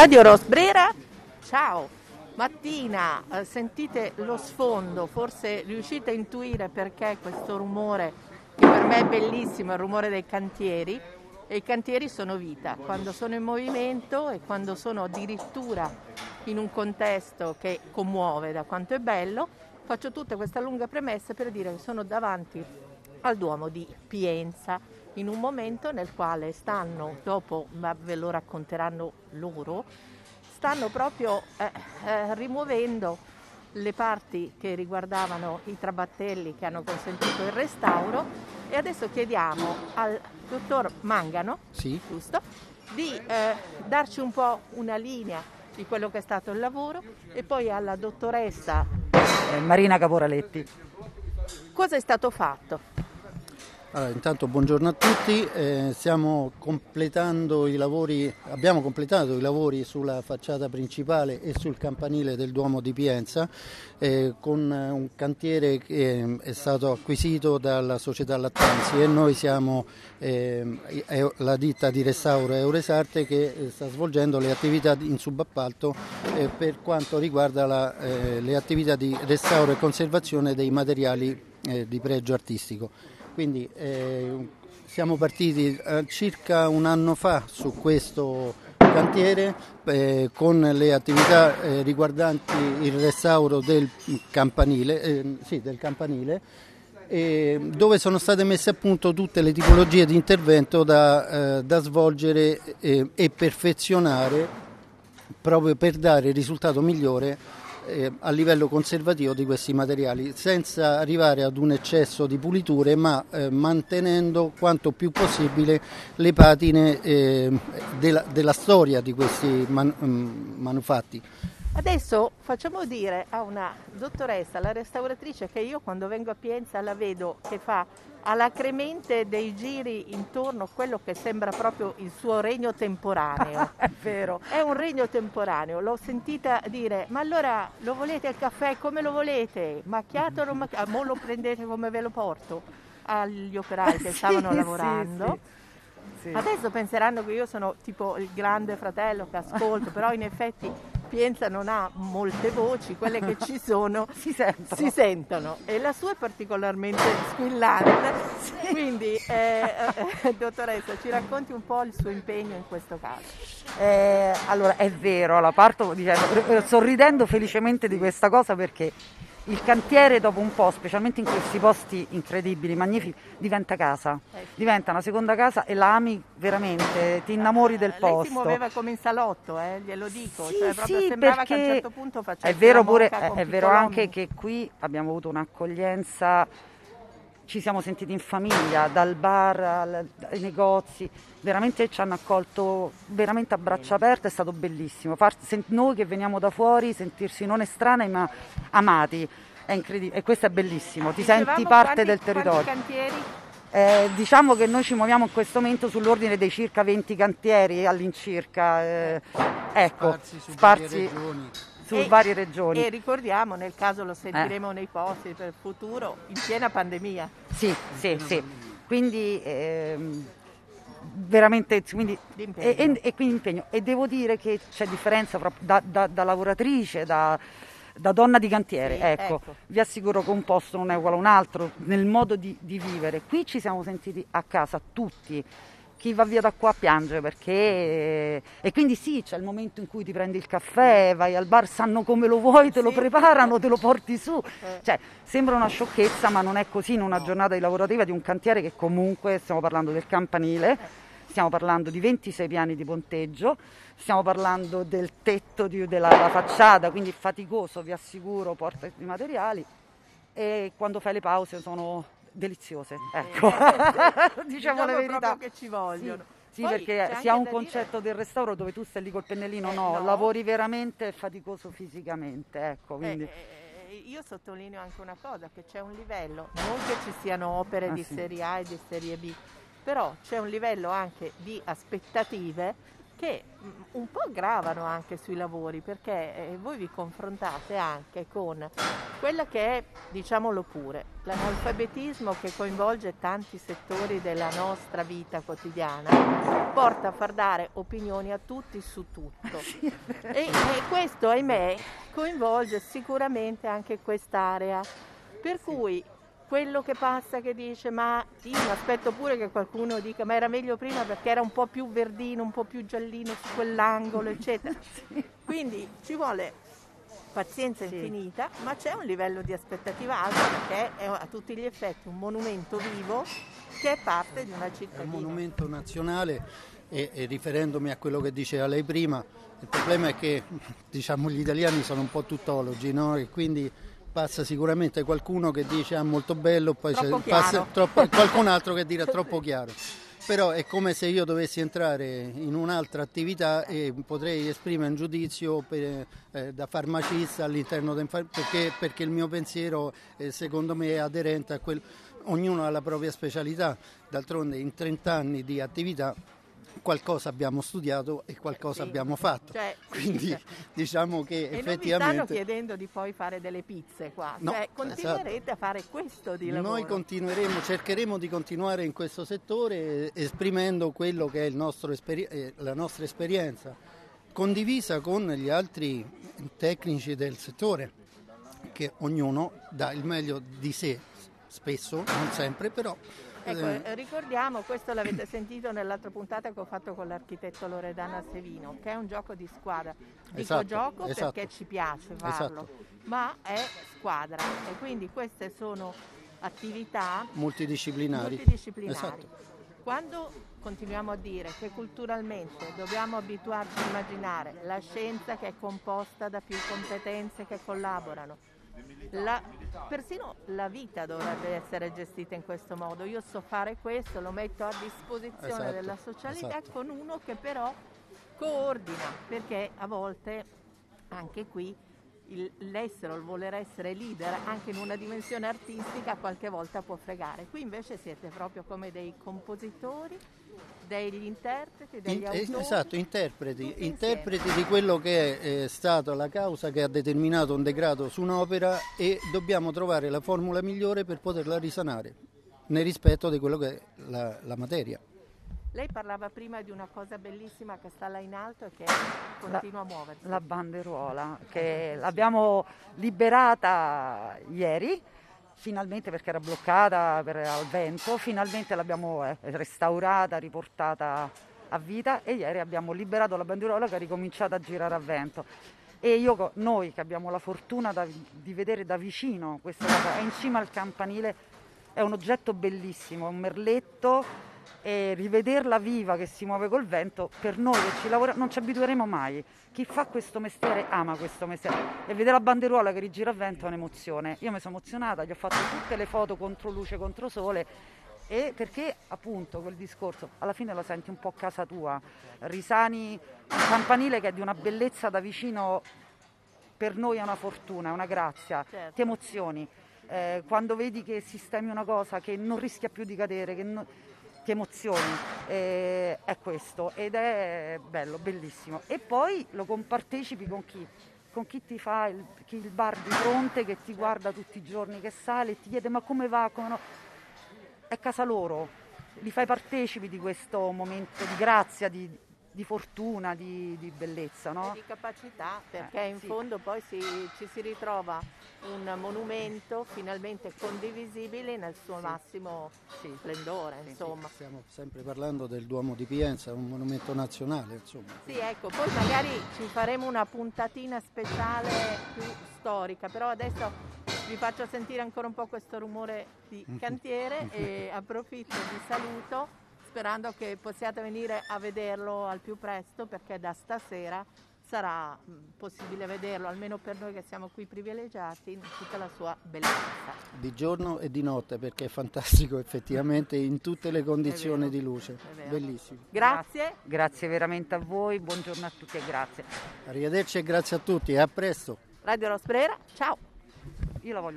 Radio Rosbrera, ciao! Mattina, eh, sentite lo sfondo, forse riuscite a intuire perché questo rumore, che per me è bellissimo, è il rumore dei cantieri, e i cantieri sono vita, quando sono in movimento e quando sono addirittura in un contesto che commuove da quanto è bello, faccio tutta questa lunga premessa per dire che sono davanti al Duomo di Pienza, in un momento nel quale stanno, dopo ma ve lo racconteranno loro, stanno proprio eh, eh, rimuovendo le parti che riguardavano i trabattelli che hanno consentito il restauro e adesso chiediamo al dottor Mangano sì. giusto, di eh, darci un po' una linea di quello che è stato il lavoro e poi alla dottoressa eh, Marina Caporaletti. Cosa è stato fatto? Allora, intanto buongiorno a tutti, eh, completando i lavori, abbiamo completato i lavori sulla facciata principale e sul campanile del Duomo di Pienza eh, con un cantiere che è stato acquisito dalla società Lattanzi e noi siamo eh, la ditta di restauro Euresarte che eh, sta svolgendo le attività in subappalto eh, per quanto riguarda la, eh, le attività di restauro e conservazione dei materiali di pregio artistico. Quindi eh, siamo partiti eh, circa un anno fa su questo cantiere eh, con le attività eh, riguardanti il restauro del campanile, eh, sì, del campanile dove sono state messe a punto tutte le tipologie di intervento da, eh, da svolgere e perfezionare proprio per dare il risultato migliore eh, a livello conservativo di questi materiali, senza arrivare ad un eccesso di puliture, ma eh, mantenendo quanto più possibile le patine eh, della, della, storia di questi man, um, manufatti. Adesso facciamo dire a una dottoressa, la restauratrice, che io quando vengo a Pienza la vedo che fa alacremente dei giri intorno a quello che sembra proprio il suo regno temporaneo. È vero. È un regno temporaneo, l'ho sentita dire, ma allora lo volete il caffè come lo volete? Macchiato o non macchiato? Mo lo prendete come ve lo porto? Agli operai che stavano sì, lavorando. Sì, sì. Adesso penseranno che io sono tipo il grande fratello che ascolto, però in effetti Pienza non ha molte voci, quelle che ci sono si, sentono. si, sentono. e la sua è particolarmente squillante. Sì. Quindi, eh, eh, dottoressa, ci racconti un po' il suo impegno in questo caso. Eh, allora, è vero, la parto dicendo, sorridendo felicemente di questa cosa perché il cantiere dopo un po', specialmente in questi posti incredibili, magnifici, diventa casa, eh diventa una seconda casa e la ami veramente, ti innamori del posto. Lei si muoveva come in salotto, eh, glielo dico, sì, cioè, sì, sembrava che a un certo punto facesse È vero, pure, è, è vero anche che qui abbiamo avuto un'accoglienza ci siamo sentiti in famiglia, dal bar al, ai negozi, veramente ci hanno accolto veramente a braccia aperte, è stato bellissimo. Far, sent, noi che veniamo da fuori, sentirsi non estranei ma amati, è incredibile e questo è bellissimo, ti Dicevamo senti parte quanti, del territorio. cantieri? Eh, diciamo che noi ci muoviamo in questo momento sull'ordine dei circa 20 cantieri all'incirca, eh, ecco, sparsi, sparsi su e, varie regioni. E ricordiamo, nel caso lo sentiremo eh. nei posti per il futuro, in piena pandemia. Sì, sì, sì. Quindi ehm, veramente quindi, e, e, e, quindi impegno. E devo dire che c'è differenza da, da, da lavoratrice, da, da, donna di cantiere. Sì, ecco, ecco, vi assicuro che un posto non è uguale a un altro nel modo di, di vivere. Qui ci siamo sentiti a casa tutti chi va via da qua piange perché e quindi sì c'è il momento in cui ti prendi il caffè vai al bar sanno come lo vuoi te lo preparano te lo porti su. Eh. cioè sembra una sciocchezza ma non è così in una giornata di lavorativa di un cantiere che comunque stiamo parlando del campanile stiamo parlando di 26 piani di ponteggio stiamo parlando del tetto di, della facciata quindi faticoso vi assicuro porta i materiali e quando fai le pause sono deliziose, ecco, diciamo, diciamo la verità. che ci vogliono. Sì, sì perché si ha un concetto dire... del restauro dove tu stai lì col pennellino, eh, no, no, lavori veramente faticoso fisicamente, ecco, quindi... Eh, eh, io sottolineo anche una cosa, che c'è un livello, non che ci siano opere ah, di sì. serie A e di serie B, però c'è un livello anche di aspettative che mm, un po' gravano anche sui lavori perché eh, voi vi confrontate anche con quella che è, diciamolo pure, l'analfabetismo che coinvolge tanti settori della nostra vita quotidiana, porta a far dare opinioni a tutti su tutto. e, e questo, ahimè, coinvolge sicuramente anche quest'area. Per cui quello che passa che dice ma io mi aspetto pure che qualcuno dica ma era meglio prima perché era un po' più verdino, un po' più giallino su quell'angolo, eccetera. Quindi ci vuole pazienza sì. infinita, ma c'è un livello di aspettativa alto perché è a tutti gli effetti un monumento vivo che è parte di una città. È un monumento nazionale e, e, riferendomi a quello che diceva lei prima, il problema è che diciamo, gli italiani sono un po' tuttologi no? e quindi passa sicuramente qualcuno che dice ah molto bello, poi passa troppo, qualcun altro che dirà troppo chiaro. Però è come se io dovessi entrare in un'altra attività e potrei esprimere un giudizio per, eh, da farmacista all'interno del perché, perché il mio pensiero eh, secondo me è aderente a quello. Ognuno ha la propria specialità, d'altronde in 30 anni di attività qualcosa abbiamo studiato e qualcosa sì. abbiamo fatto. Cioè, Quindi sì. diciamo che e effettivamente... Non vi stanno chiedendo di poi fare delle pizze qua, no, cioè, continuerete esatto. a fare questo di lavoro. Noi continueremo, cercheremo di continuare in questo settore esprimendo quello che è esperi- eh, la nostra esperienza, condivisa con gli altri tecnici del settore, che ognuno dà il meglio di sé, spesso, non sempre, però Ecco, eh, ricordiamo, questo l'avete sentito nell'altra puntata che ho fatto con l'architetto Loredana Sevino, che è un gioco di squadra. Dico esatto, gioco esatto. perché ci piace farlo, esatto. ma è squadra e quindi queste sono attività multidisciplinari. multidisciplinari. Esatto. Quando continuiamo a dire che culturalmente dobbiamo abituarci a immaginare la scienza che è composta da più competenze che collaborano, la, persino la vita dovrebbe essere gestita in questo modo. Io so fare questo, lo metto a disposizione esatto, della socialità esatto. con uno che però coordina, perché a volte anche qui il, l'essere o il voler essere leader anche in una dimensione artistica qualche volta può fregare. Qui invece siete proprio come dei compositori degli interpreti, degli In, autori. Esatto, interpreti, interpreti di quello che è, è stata la causa che ha determinato un degrado su un'opera e dobbiamo trovare la formula migliore per poterla risanare nel rispetto di quello che è la, la materia. Lei parlava prima di una cosa bellissima che sta là in alto e che continua la, a muoversi. La banderuola, che l'abbiamo liberata ieri finalmente perché era bloccata per, al vento, finalmente l'abbiamo eh, restaurata, riportata a vita e ieri abbiamo liberato la banderola che ha ricominciato a girare a vento. E io, noi che abbiamo la fortuna da, di vedere da vicino questa cosa, è in cima al campanile, è un oggetto bellissimo, un merletto e rivederla viva che si muove col vento, per noi che ci lavoriamo non ci abitueremo mai. Chi fa questo mestiere ama questo mestiere e vedere la banderuola che rigira a vento è un'emozione. Io mi sono emozionata, gli ho fatto tutte le foto contro luce, contro sole e perché appunto quel discorso alla fine lo senti un po' a casa tua. Risani un campanile che è di una bellezza da vicino per noi è una fortuna, è una grazia, certo. ti emozioni. Eh, quando vedi che sistemi una cosa che non rischia più di cadere, che non ti emozioni, eh, è questo ed è bello, bellissimo. E poi lo compartecipi con chi? Con chi ti fa il, chi il bar di fronte, che ti guarda tutti i giorni, che sale e ti chiede ma come va, come no? È casa loro, li fai partecipi di questo momento di grazia, di, di fortuna, di, di bellezza. No? di capacità, perché eh, in sì. fondo poi si, ci si ritrova un monumento finalmente condivisibile nel suo sì. massimo sì. splendore. Insomma. Stiamo sempre parlando del Duomo di Pienza, un monumento nazionale. Insomma. Sì, ecco, poi magari ci faremo una puntatina speciale più storica, però adesso vi faccio sentire ancora un po' questo rumore di cantiere e approfitto di saluto sperando che possiate venire a vederlo al più presto perché da stasera sarà mm, possibile vederlo, almeno per noi che siamo qui privilegiati, in tutta la sua bellezza. Di giorno e di notte perché è fantastico effettivamente in tutte le condizioni di luce. Bellissimo. Grazie. Grazie veramente a voi, buongiorno a tutti e grazie. Arrivederci e grazie a tutti e a presto. Radio Rosprera, ciao. Io la voglio